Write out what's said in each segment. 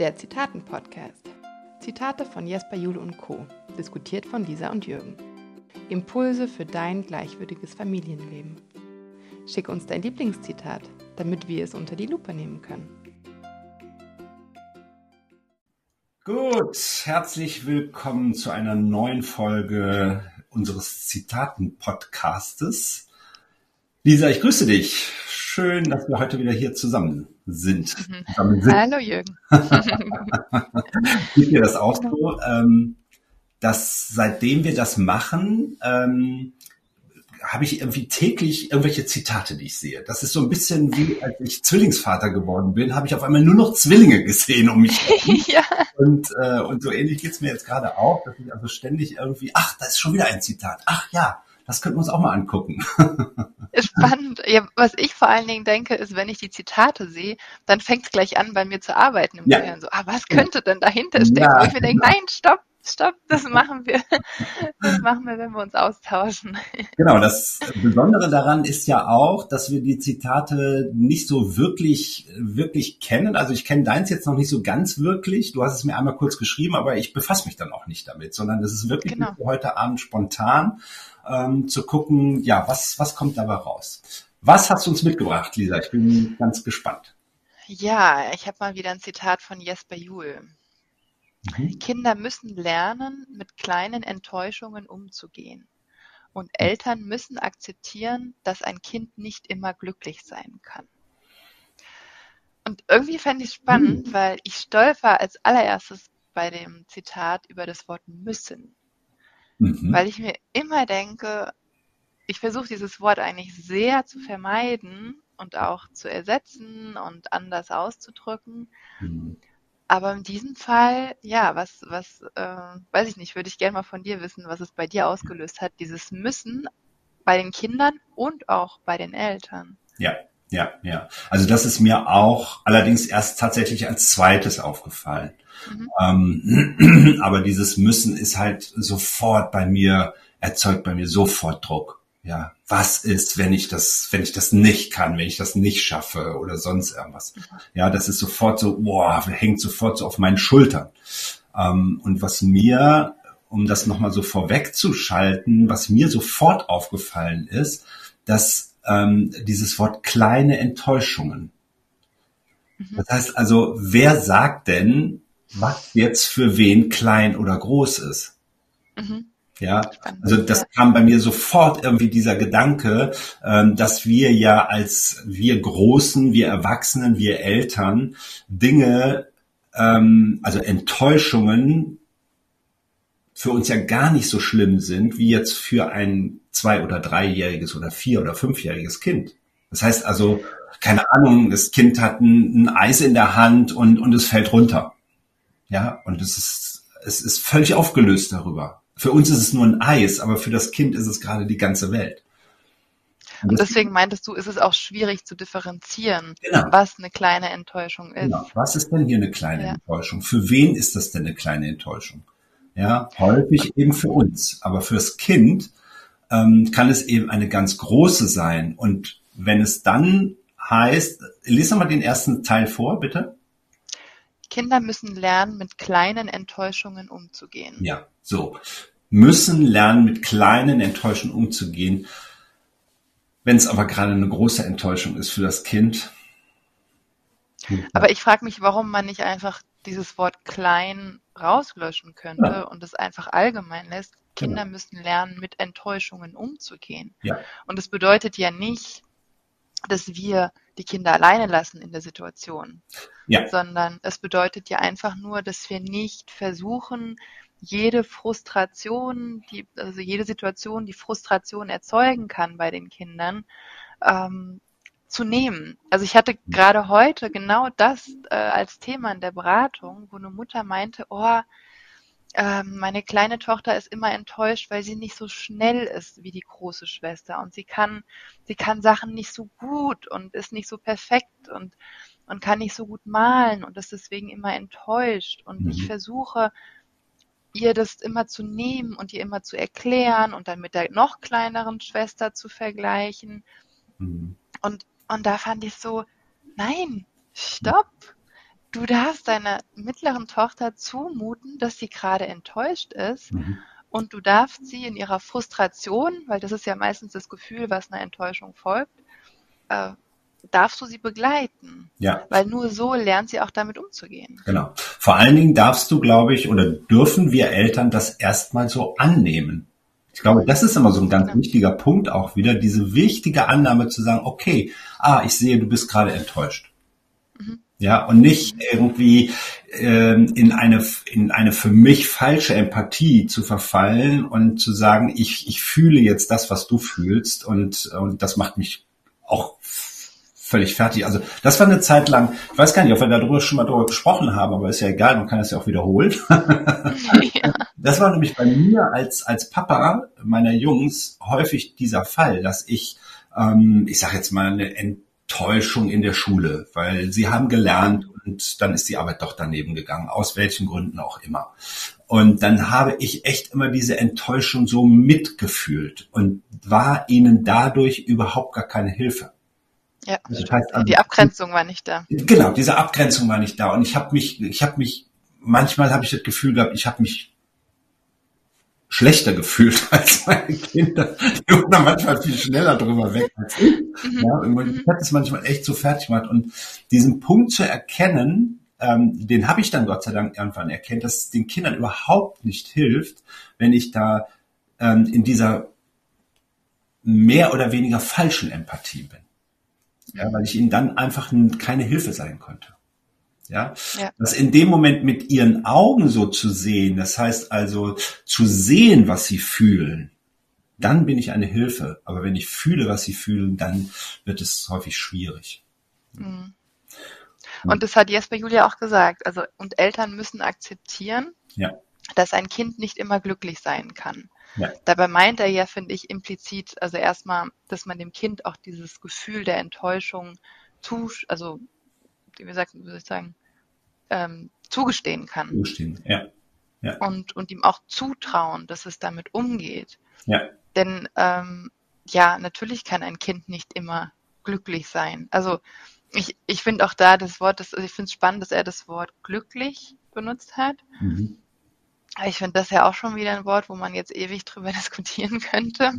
Der Zitaten-Podcast. Zitate von Jesper Jule und Co. Diskutiert von Lisa und Jürgen. Impulse für dein gleichwürdiges Familienleben. Schick uns dein Lieblingszitat, damit wir es unter die Lupe nehmen können. Gut, herzlich willkommen zu einer neuen Folge unseres Zitaten-Podcastes. Lisa, ich grüße dich. Schön, dass wir heute wieder hier zusammen sind. Mhm. Zusammen sind. Hallo Jürgen. Geht dir das auch so, ähm, dass seitdem wir das machen, ähm, habe ich irgendwie täglich irgendwelche Zitate, die ich sehe. Das ist so ein bisschen wie, als ich Zwillingsvater geworden bin, habe ich auf einmal nur noch Zwillinge gesehen um mich herum. ja. Und, äh, und so ähnlich geht's mir jetzt gerade auch, dass ich also ständig irgendwie, ach, da ist schon wieder ein Zitat. Ach ja, das könnten wir uns auch mal angucken. Spannend. Ja, was ich vor allen Dingen denke, ist, wenn ich die Zitate sehe, dann fängt es gleich an, bei mir zu arbeiten im ja. Gehirn. So, ah, was könnte denn dahinter stecken? Ja, ich mir denke, nein, stopp, stopp, das machen wir. Das machen wir, wenn wir uns austauschen. Genau, das Besondere daran ist ja auch, dass wir die Zitate nicht so wirklich, wirklich kennen. Also ich kenne deins jetzt noch nicht so ganz wirklich. Du hast es mir einmal kurz geschrieben, aber ich befasse mich dann auch nicht damit, sondern das ist wirklich genau. heute Abend spontan ähm, zu gucken, ja, was, was kommt dabei raus. Was hast du uns mitgebracht, Lisa? Ich bin ganz gespannt. Ja, ich habe mal wieder ein Zitat von Jesper Juhl. Mhm. Kinder müssen lernen, mit kleinen Enttäuschungen umzugehen. Und Eltern müssen akzeptieren, dass ein Kind nicht immer glücklich sein kann. Und irgendwie fände ich es spannend, mhm. weil ich stolper als allererstes bei dem Zitat über das Wort müssen. Mhm. Weil ich mir immer denke, ich versuche dieses Wort eigentlich sehr zu vermeiden und auch zu ersetzen und anders auszudrücken. Mhm. Aber in diesem Fall, ja, was, was, äh, weiß ich nicht, würde ich gerne mal von dir wissen, was es bei dir ausgelöst hat, dieses Müssen bei den Kindern und auch bei den Eltern. Ja, ja, ja. Also das ist mir auch allerdings erst tatsächlich als zweites aufgefallen. Mhm. Ähm, aber dieses Müssen ist halt sofort bei mir, erzeugt bei mir sofort Druck. Ja, was ist, wenn ich das, wenn ich das nicht kann, wenn ich das nicht schaffe oder sonst irgendwas? Ja, das ist sofort so, boah, hängt sofort so auf meinen Schultern. Ähm, und was mir, um das nochmal so vorwegzuschalten, was mir sofort aufgefallen ist, dass ähm, dieses Wort kleine Enttäuschungen. Mhm. Das heißt also, wer sagt denn, was jetzt für wen klein oder groß ist? Mhm. Ja, also das kam bei mir sofort irgendwie dieser Gedanke, ähm, dass wir ja als wir Großen, wir Erwachsenen, wir Eltern Dinge, ähm, also Enttäuschungen für uns ja gar nicht so schlimm sind, wie jetzt für ein zwei- oder dreijähriges oder vier- oder fünfjähriges Kind. Das heißt also, keine Ahnung, das Kind hat ein, ein Eis in der Hand und, und es fällt runter. Ja, und es ist, es ist völlig aufgelöst darüber. Für uns ist es nur ein Eis, aber für das Kind ist es gerade die ganze Welt. Und, deswegen meintest du, ist es auch schwierig zu differenzieren, genau. was eine kleine Enttäuschung ist. Genau. Was ist denn hier eine kleine ja. Enttäuschung? Für wen ist das denn eine kleine Enttäuschung? Ja, häufig eben für uns. Aber fürs Kind ähm, kann es eben eine ganz große sein. Und wenn es dann heißt, lese mal den ersten Teil vor, bitte. Kinder müssen lernen, mit kleinen Enttäuschungen umzugehen. Ja, so. Müssen lernen, mit kleinen Enttäuschungen umzugehen. Wenn es aber gerade eine große Enttäuschung ist für das Kind. Aber ich frage mich, warum man nicht einfach dieses Wort klein rauslöschen könnte ja. und es einfach allgemein lässt. Kinder genau. müssen lernen, mit Enttäuschungen umzugehen. Ja. Und es bedeutet ja nicht, dass wir die Kinder alleine lassen in der Situation, ja. sondern es bedeutet ja einfach nur, dass wir nicht versuchen, jede Frustration, die, also jede Situation, die Frustration erzeugen kann bei den Kindern, ähm, zu nehmen. Also ich hatte gerade heute genau das äh, als Thema in der Beratung, wo eine Mutter meinte, oh, ähm, meine kleine Tochter ist immer enttäuscht, weil sie nicht so schnell ist wie die große Schwester und sie kann, sie kann Sachen nicht so gut und ist nicht so perfekt und, und kann nicht so gut malen und ist deswegen immer enttäuscht und mhm. ich versuche, ihr das immer zu nehmen und ihr immer zu erklären und dann mit der noch kleineren Schwester zu vergleichen. Mhm. Und, und da fand ich so, nein, stopp du darfst deiner mittleren Tochter zumuten, dass sie gerade enttäuscht ist. Mhm. Und du darfst sie in ihrer Frustration, weil das ist ja meistens das Gefühl, was einer Enttäuschung folgt, äh, darfst du sie begleiten. Ja. Weil nur so lernt sie auch damit umzugehen. Genau. Vor allen Dingen darfst du, glaube ich, oder dürfen wir Eltern das erstmal so annehmen. Ich glaube, das ist immer so ein ganz genau. wichtiger Punkt auch wieder, diese wichtige Annahme zu sagen, okay, ah, ich sehe, du bist gerade enttäuscht. Ja, und nicht irgendwie ähm, in eine in eine für mich falsche Empathie zu verfallen und zu sagen, ich ich fühle jetzt das, was du fühlst und und das macht mich auch völlig fertig. Also das war eine Zeit lang, ich weiß gar nicht, ob wir darüber schon mal darüber gesprochen haben, aber ist ja egal, man kann das ja auch wiederholen. ja. Das war nämlich bei mir als, als Papa meiner Jungs häufig dieser Fall, dass ich, ähm, ich sage jetzt mal, eine Enttäuschung in der Schule, weil sie haben gelernt und dann ist die Arbeit doch daneben gegangen, aus welchen Gründen auch immer. Und dann habe ich echt immer diese Enttäuschung so mitgefühlt und war ihnen dadurch überhaupt gar keine Hilfe. Ja, also das heißt, also, die Abgrenzung war nicht da. Genau, diese Abgrenzung war nicht da. Und ich habe mich, ich habe mich, manchmal habe ich das Gefühl gehabt, ich habe mich schlechter gefühlt als meine Kinder. Die waren da manchmal viel schneller drüber weg als ich. Mhm. Ja, ich hatte es manchmal echt so fertig gemacht. Und diesen Punkt zu erkennen, ähm, den habe ich dann Gott sei Dank irgendwann erkennt, dass es den Kindern überhaupt nicht hilft, wenn ich da ähm, in dieser mehr oder weniger falschen Empathie bin ja, weil ich ihnen dann einfach keine Hilfe sein konnte. Ja? ja, das in dem Moment mit ihren Augen so zu sehen, das heißt also zu sehen, was sie fühlen, dann bin ich eine Hilfe. Aber wenn ich fühle, was sie fühlen, dann wird es häufig schwierig. Mhm. Und das hat Jesper Julia auch gesagt. Also, und Eltern müssen akzeptieren, ja. dass ein Kind nicht immer glücklich sein kann. Ja. Dabei meint er ja, finde ich, implizit, also erstmal, dass man dem Kind auch dieses Gefühl der Enttäuschung zu, also, wie gesagt, wie soll ich sagen, ähm, zugestehen kann. Zugestehen, ja. ja. Und, und ihm auch zutrauen, dass es damit umgeht. Ja. Denn, ähm, ja, natürlich kann ein Kind nicht immer glücklich sein. Also, ich, ich finde auch da das Wort, das, also ich finde es spannend, dass er das Wort glücklich benutzt hat. Mhm. Ich finde das ja auch schon wieder ein Wort, wo man jetzt ewig drüber diskutieren könnte.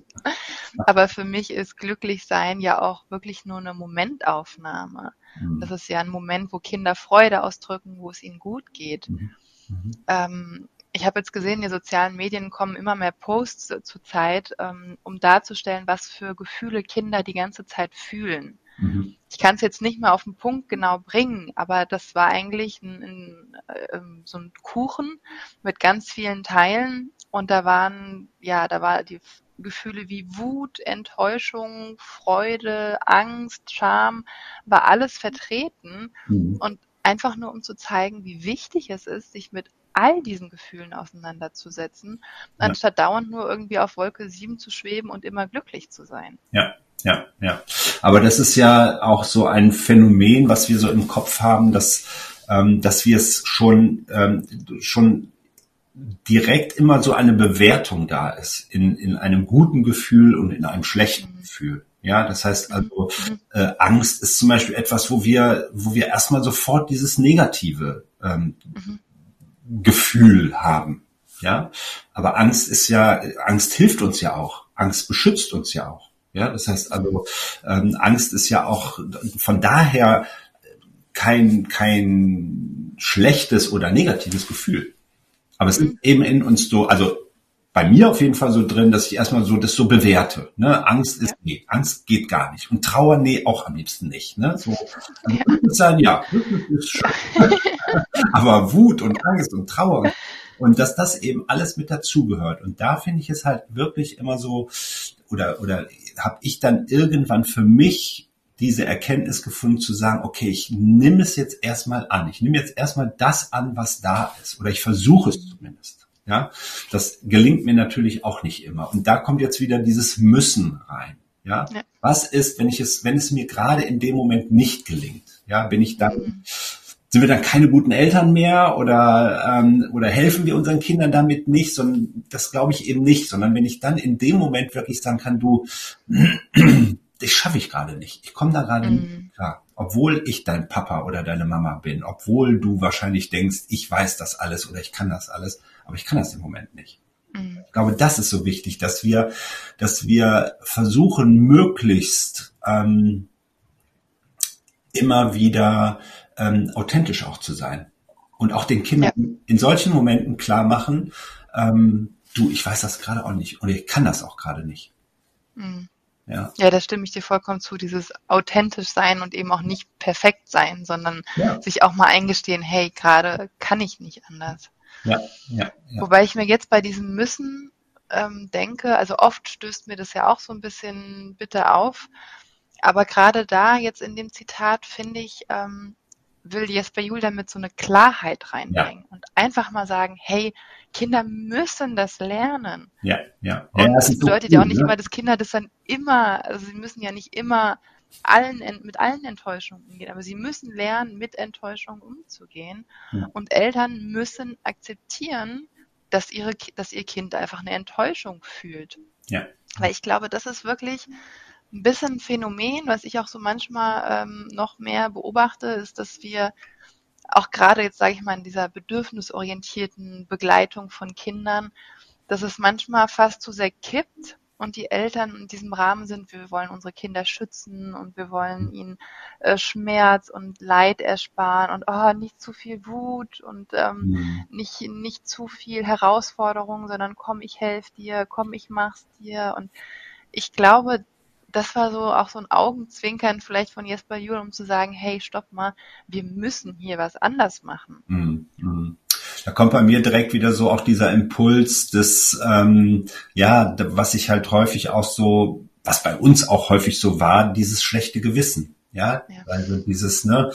Aber für mich ist glücklich sein ja auch wirklich nur eine Momentaufnahme. Mhm. Das ist ja ein Moment, wo Kinder Freude ausdrücken, wo es ihnen gut geht. Mhm. Mhm. Ähm, ich habe jetzt gesehen, die sozialen Medien kommen immer mehr Posts zur Zeit, ähm, um darzustellen, was für Gefühle Kinder die ganze Zeit fühlen. Mhm. Ich kann es jetzt nicht mehr auf den Punkt genau bringen, aber das war eigentlich ein, ein, äh, so ein Kuchen mit ganz vielen Teilen und da waren, ja, da war die Gefühle wie Wut, Enttäuschung, Freude, Angst, Scham, war alles vertreten mhm. und einfach nur um zu zeigen, wie wichtig es ist, sich mit all diesen Gefühlen auseinanderzusetzen, ja. anstatt dauernd nur irgendwie auf Wolke 7 zu schweben und immer glücklich zu sein. Ja, ja, ja. Aber das ist ja auch so ein Phänomen, was wir so im Kopf haben, dass, ähm, dass wir es schon, ähm, schon direkt immer so eine Bewertung da ist in, in einem guten Gefühl und in einem schlechten mhm. Gefühl. Ja, das heißt also, mhm. äh, Angst ist zum Beispiel etwas, wo wir, wo wir erstmal sofort dieses negative ähm, mhm. Gefühl haben. Ja, aber Angst ist ja, Angst hilft uns ja auch. Angst beschützt uns ja auch. Ja, das heißt also, ähm, Angst ist ja auch von daher kein, kein schlechtes oder negatives Gefühl. Aber es ist mhm. eben in uns so, also bei mir auf jeden Fall so drin, dass ich erstmal so das so bewerte. Ne? Angst ist, nee, Angst geht gar nicht. Und Trauer, nee, auch am liebsten nicht. Ne? So, also ja. Sein, ja, ist schön. Aber Wut und Angst und Trauer und dass das eben alles mit dazugehört. Und da finde ich es halt wirklich immer so, oder, oder habe ich dann irgendwann für mich diese Erkenntnis gefunden zu sagen, okay, ich nehme es jetzt erstmal an. Ich nehme jetzt erstmal das an, was da ist. Oder ich versuche es zumindest. Ja, das gelingt mir natürlich auch nicht immer. Und da kommt jetzt wieder dieses Müssen rein. Ja, ja. was ist, wenn ich es, wenn es mir gerade in dem Moment nicht gelingt? Ja, bin ich dann, mhm sind wir dann keine guten Eltern mehr oder, ähm, oder helfen wir unseren Kindern damit nicht, sondern das glaube ich eben nicht, sondern wenn ich dann in dem Moment wirklich sagen kann, du, das schaffe ich gerade nicht, ich komme da gerade mhm. nicht klar. obwohl ich dein Papa oder deine Mama bin, obwohl du wahrscheinlich denkst, ich weiß das alles oder ich kann das alles, aber ich kann das im Moment nicht. Mhm. Ich glaube, das ist so wichtig, dass wir, dass wir versuchen, möglichst ähm, immer wieder ähm, authentisch auch zu sein und auch den Kindern ja. in solchen Momenten klar machen, ähm, du, ich weiß das gerade auch nicht oder ich kann das auch gerade nicht. Mhm. Ja. ja, da stimme ich dir vollkommen zu, dieses authentisch sein und eben auch nicht perfekt sein, sondern ja. sich auch mal eingestehen, hey, gerade kann ich nicht anders. Ja, ja, ja. Wobei ich mir jetzt bei diesem Müssen ähm, denke, also oft stößt mir das ja auch so ein bisschen bitter auf, aber gerade da jetzt in dem Zitat finde ich, ähm, will Jesper Juhl damit so eine Klarheit reinbringen ja. und einfach mal sagen, hey, Kinder müssen das lernen. Ja, ja. Und ja, das, das bedeutet so ja auch nicht ne? immer, dass Kinder das dann immer, also sie müssen ja nicht immer allen, mit allen Enttäuschungen umgehen, aber sie müssen lernen, mit Enttäuschungen umzugehen. Ja. Und Eltern müssen akzeptieren, dass ihre, dass ihr Kind einfach eine Enttäuschung fühlt. Ja. Weil ich glaube, das ist wirklich ein bisschen Phänomen, was ich auch so manchmal ähm, noch mehr beobachte, ist, dass wir auch gerade jetzt sage ich mal in dieser bedürfnisorientierten Begleitung von Kindern, dass es manchmal fast zu sehr kippt und die Eltern in diesem Rahmen sind, wir wollen unsere Kinder schützen und wir wollen ihnen äh, Schmerz und Leid ersparen und oh, nicht zu viel Wut und ähm, mhm. nicht, nicht zu viel Herausforderung, sondern komm, ich helfe dir, komm, ich mach's dir. Und ich glaube, das war so auch so ein Augenzwinkern vielleicht von Jesper Juhl, um zu sagen, hey, stopp mal, wir müssen hier was anders machen. Mm, mm. Da kommt bei mir direkt wieder so auch dieser Impuls des, ähm, ja, was ich halt häufig auch so, was bei uns auch häufig so war, dieses schlechte Gewissen. Ja, ja. also dieses, ne,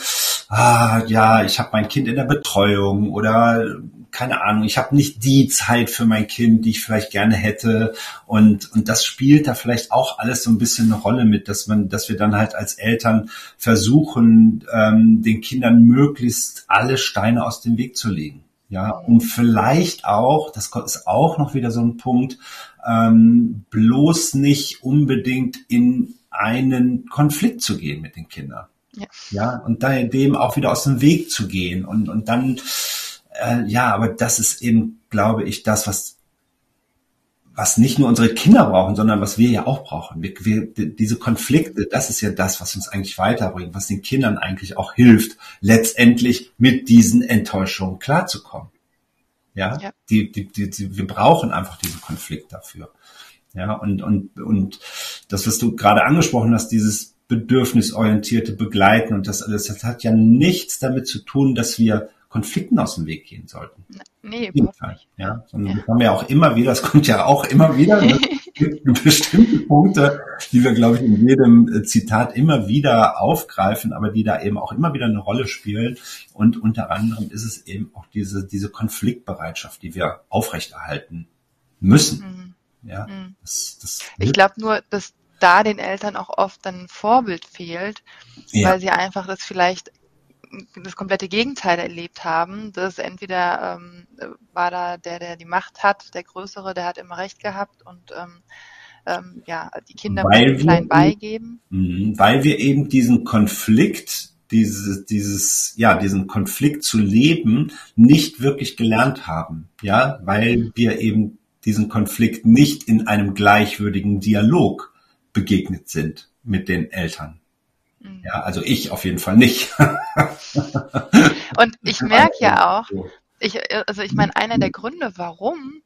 ah, ja, ich habe mein Kind in der Betreuung oder keine Ahnung, ich habe nicht die Zeit für mein Kind, die ich vielleicht gerne hätte. Und, und das spielt da vielleicht auch alles so ein bisschen eine Rolle mit, dass man, dass wir dann halt als Eltern versuchen, ähm, den Kindern möglichst alle Steine aus dem Weg zu legen. Ja, und vielleicht auch, das ist auch noch wieder so ein Punkt, ähm, bloß nicht unbedingt in einen Konflikt zu gehen mit den Kindern. Ja. ja, und da dem auch wieder aus dem Weg zu gehen und, und dann äh, ja, aber das ist eben, glaube ich, das, was was nicht nur unsere Kinder brauchen, sondern was wir ja auch brauchen. Wir, wir, diese Konflikte, das ist ja das, was uns eigentlich weiterbringt, was den Kindern eigentlich auch hilft, letztendlich mit diesen Enttäuschungen klarzukommen. Ja, ja. Die, die, die, die, wir brauchen einfach diesen Konflikt dafür. Ja, und, und, und das, was du gerade angesprochen hast, dieses bedürfnisorientierte Begleiten und das alles, das hat ja nichts damit zu tun, dass wir Konflikten aus dem Weg gehen sollten. Nee, überhaupt nicht. Ja, sondern ja. wir haben ja auch immer wieder, das kommt ja auch immer wieder, ne? bestimmte Punkte, die wir, glaube ich, in jedem äh, Zitat immer wieder aufgreifen, aber die da eben auch immer wieder eine Rolle spielen. Und unter anderem ist es eben auch diese, diese Konfliktbereitschaft, die wir aufrechterhalten müssen. Mhm. Ja, mhm. das, das ich glaube nur, dass da den Eltern auch oft ein Vorbild fehlt, ja. weil sie einfach das vielleicht das komplette Gegenteil erlebt haben. Das entweder ähm, war da der, der die Macht hat, der Größere, der hat immer Recht gehabt und ähm, ähm, ja, die Kinder weil klein beigeben. Mhm, weil wir eben diesen Konflikt, dieses, dieses, ja, diesen Konflikt zu leben, nicht wirklich gelernt haben. Ja, weil wir eben diesen Konflikt nicht in einem gleichwürdigen Dialog begegnet sind mit den Eltern. Mhm. Ja, also ich auf jeden Fall nicht. Und ich merke ja auch, ich, also ich meine, einer der Gründe, warum,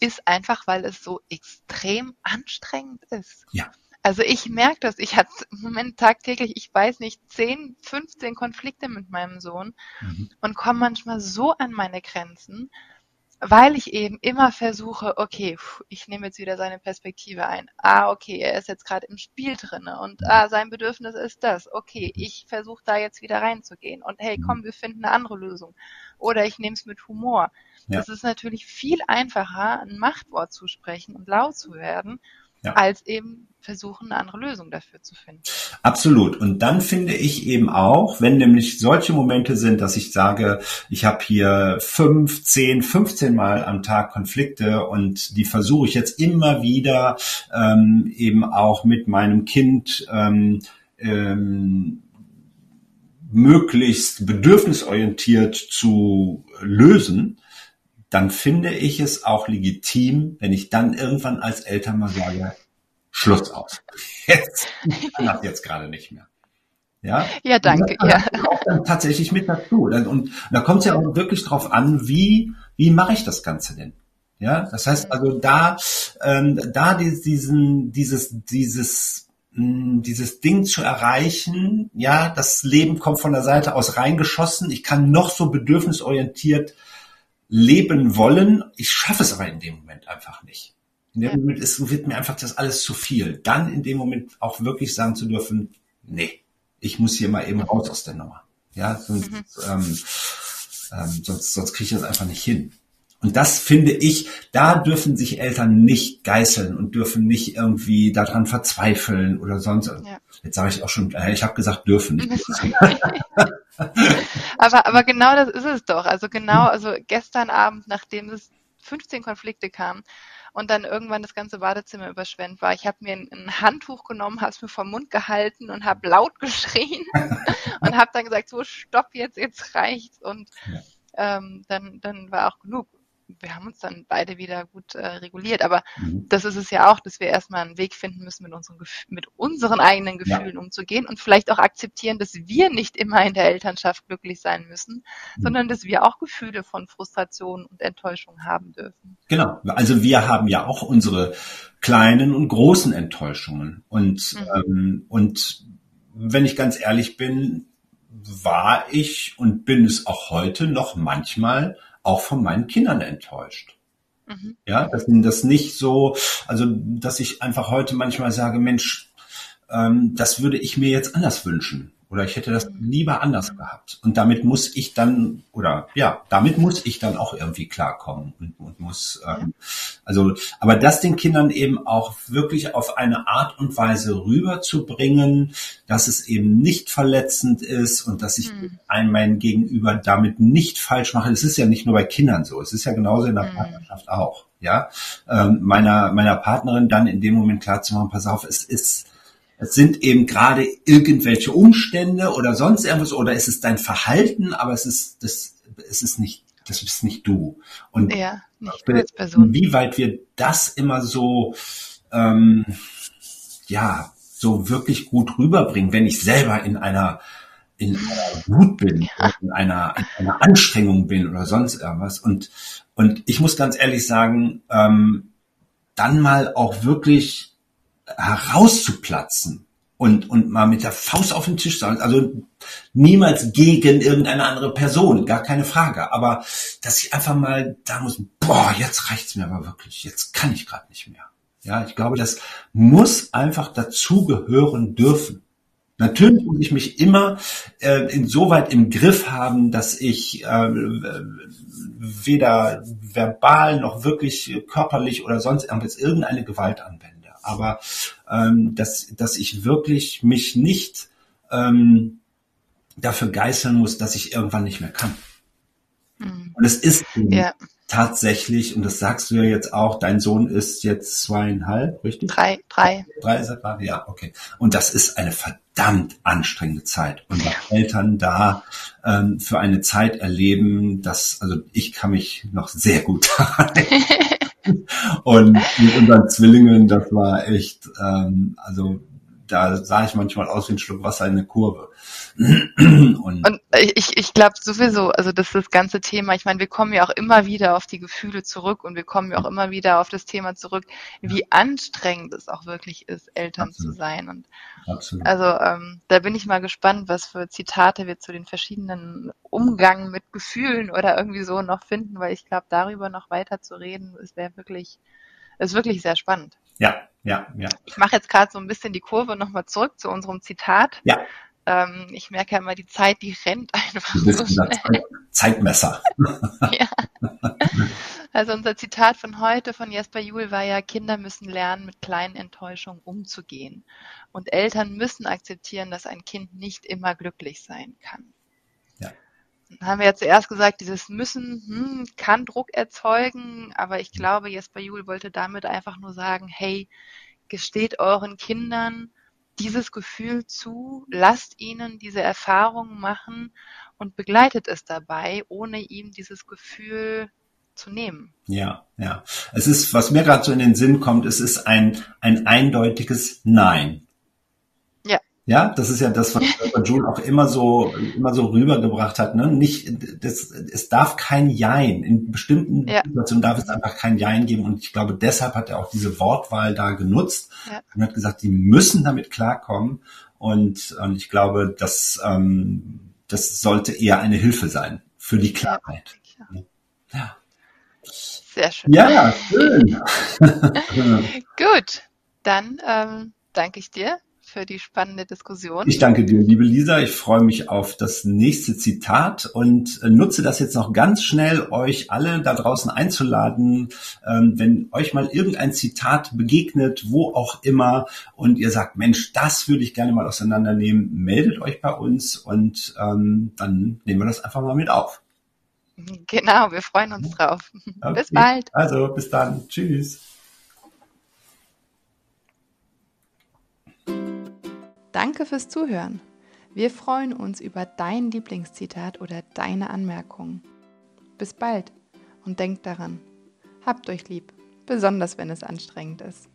ist einfach, weil es so extrem anstrengend ist. Ja. Also ich merke das, ich hatte im Moment tagtäglich, ich weiß nicht, 10, 15 Konflikte mit meinem Sohn mhm. und komme manchmal so an meine Grenzen weil ich eben immer versuche, okay, ich nehme jetzt wieder seine Perspektive ein. Ah, okay, er ist jetzt gerade im Spiel drinne und ah, sein Bedürfnis ist das. Okay, ich versuche da jetzt wieder reinzugehen und hey, komm, wir finden eine andere Lösung. Oder ich nehme es mit Humor. Ja. Das ist natürlich viel einfacher, ein Machtwort zu sprechen und laut zu werden, ja. als eben versuchen, eine andere Lösung dafür zu finden. Absolut. Und dann finde ich eben auch, wenn nämlich solche Momente sind, dass ich sage, ich habe hier fünf, zehn, 15 Mal am Tag Konflikte und die versuche ich jetzt immer wieder ähm, eben auch mit meinem Kind ähm, ähm, möglichst bedürfnisorientiert zu lösen, dann finde ich es auch legitim, wenn ich dann irgendwann als Eltern mal sage, Schluss aus. Jetzt, ich jetzt gerade nicht mehr. Ja, ja danke. Ja. dann tatsächlich mit dazu. Und, und da kommt es ja auch wirklich drauf an, wie, wie mache ich das Ganze denn? Ja, das heißt also da, ähm, da diesen, dieses, dieses, mh, hm, dieses Ding zu erreichen, ja, das Leben kommt von der Seite aus reingeschossen. Ich kann noch so bedürfnisorientiert leben wollen. Ich schaffe es aber in dem Moment einfach nicht. In dem ja. Moment ist, wird mir einfach das alles zu viel. Dann in dem Moment auch wirklich sagen zu dürfen, nee, ich muss hier mal eben raus aus der Nummer. Ja, sonst, mhm. ähm, ähm, sonst, sonst kriege ich das einfach nicht hin. Und das finde ich, da dürfen sich Eltern nicht geißeln und dürfen nicht irgendwie daran verzweifeln oder sonst. Ja. Jetzt sage ich auch schon, äh, ich habe gesagt, dürfen aber, aber genau das ist es doch. Also genau, also gestern Abend, nachdem es 15 Konflikte kamen und dann irgendwann das ganze Badezimmer überschwemmt war, ich habe mir ein, ein, Handtuch genommen, habe es mir vom Mund gehalten und habe laut geschrien und habe dann gesagt, so stopp jetzt, jetzt reicht's und ähm, dann, dann war auch genug wir haben uns dann beide wieder gut äh, reguliert. Aber mhm. das ist es ja auch, dass wir erstmal einen Weg finden müssen, mit unseren, mit unseren eigenen Gefühlen ja. umzugehen und vielleicht auch akzeptieren, dass wir nicht immer in der Elternschaft glücklich sein müssen, mhm. sondern dass wir auch Gefühle von Frustration und Enttäuschung haben dürfen. Genau. Also wir haben ja auch unsere kleinen und großen Enttäuschungen. Und, mhm. ähm, und wenn ich ganz ehrlich bin, war ich und bin es auch heute noch manchmal auch von meinen Kindern enttäuscht. Mhm. Ja, dass das nicht so, also dass ich einfach heute manchmal sage, Mensch, ähm, das würde ich mir jetzt anders wünschen. Oder ich hätte das lieber anders gehabt. Und damit muss ich dann, oder ja, damit muss ich dann auch irgendwie klarkommen und, und muss, ähm, also, aber das den Kindern eben auch wirklich auf eine Art und Weise rüberzubringen, dass es eben nicht verletzend ist und dass ich mhm. einem mein Gegenüber damit nicht falsch mache. Es ist ja nicht nur bei Kindern so, es ist ja genauso in der mhm. Partnerschaft auch. Ja, ähm, meiner meiner Partnerin dann in dem Moment klar zu machen, pass auf, es ist es sind eben gerade irgendwelche Umstände oder sonst irgendwas oder es ist dein Verhalten, aber es ist das, es ist nicht, das bist nicht du. Und ja, nicht als Person. wie weit wir das immer so, ähm, ja, so wirklich gut rüberbringen, wenn ich selber in einer in einer Wut bin, ja. in einer, in einer Anstrengung bin oder sonst irgendwas. Und, und ich muss ganz ehrlich sagen, ähm, dann mal auch wirklich herauszuplatzen und, und mal mit der Faust auf den Tisch sagen. Also niemals gegen irgendeine andere Person, gar keine Frage. Aber dass ich einfach mal da muss, boah, jetzt reicht's mir aber wirklich, jetzt kann ich gerade nicht mehr. Ja, ich glaube, das muss einfach dazugehören dürfen. Natürlich muss ich mich immer äh, insoweit im Griff haben, dass ich äh, weder verbal noch wirklich körperlich oder sonst irgendwas irgendeine Gewalt anwende aber ähm, dass, dass ich wirklich mich nicht ähm, dafür geißeln muss, dass ich irgendwann nicht mehr kann. Mhm. Und es ist ja. tatsächlich, und das sagst du ja jetzt auch, dein Sohn ist jetzt zweieinhalb, richtig? Drei, drei. Drei ist er gerade, ja, okay. Und das ist eine verdammt anstrengende Zeit. Und ja. Eltern da ähm, für eine Zeit erleben, dass, also ich kann mich noch sehr gut daran Und mit unseren Zwillingen, das war echt, ähm, also da sah ich manchmal aus wie ein Schluck Wasser in eine Kurve. Und, und ich, ich glaube sowieso, also das ist das ganze Thema, ich meine, wir kommen ja auch immer wieder auf die Gefühle zurück und wir kommen ja auch immer wieder auf das Thema zurück, wie ja. anstrengend es auch wirklich ist, Eltern Absolut. zu sein. Und Absolut. also ähm, da bin ich mal gespannt, was für Zitate wir zu den verschiedenen Umgang mit Gefühlen oder irgendwie so noch finden, weil ich glaube, darüber noch weiter zu reden, ist wäre wirklich, ist wirklich sehr spannend. Ja, ja, ja. Ich mache jetzt gerade so ein bisschen die Kurve nochmal zurück zu unserem Zitat. Ja. Ähm, ich merke ja immer, die Zeit, die rennt einfach so schnell. Zeitmesser. ja. Also unser Zitat von heute von Jesper Juhl war ja, Kinder müssen lernen, mit kleinen Enttäuschungen umzugehen. Und Eltern müssen akzeptieren, dass ein Kind nicht immer glücklich sein kann. Haben wir ja zuerst gesagt, dieses Müssen hm, kann Druck erzeugen, aber ich glaube, Jesper Juhl wollte damit einfach nur sagen, hey, gesteht euren Kindern, dieses Gefühl zu, lasst ihnen diese Erfahrung machen und begleitet es dabei, ohne ihm dieses Gefühl zu nehmen. Ja, ja. Es ist, was mir gerade so in den Sinn kommt, es ist ein, ein eindeutiges Nein. Ja, das ist ja das, was Jules auch immer so, immer so rübergebracht hat. Ne? Nicht, das, es darf kein Jein. In bestimmten ja. Situationen darf es einfach kein Jein geben. Und ich glaube, deshalb hat er auch diese Wortwahl da genutzt ja. und hat gesagt, die müssen damit klarkommen. Und, und ich glaube, dass, ähm, das sollte eher eine Hilfe sein für die Klarheit. Ja. ja. Sehr schön. Ja, schön. Gut, dann ähm, danke ich dir für die spannende Diskussion. Ich danke dir, liebe Lisa. Ich freue mich auf das nächste Zitat und äh, nutze das jetzt noch ganz schnell, euch alle da draußen einzuladen, ähm, wenn euch mal irgendein Zitat begegnet, wo auch immer, und ihr sagt, Mensch, das würde ich gerne mal auseinandernehmen, meldet euch bei uns und ähm, dann nehmen wir das einfach mal mit auf. Genau, wir freuen uns drauf. Okay. Bis bald. Also, bis dann. Tschüss. Danke fürs Zuhören. Wir freuen uns über dein Lieblingszitat oder deine Anmerkungen. Bis bald und denkt daran, habt euch lieb, besonders wenn es anstrengend ist.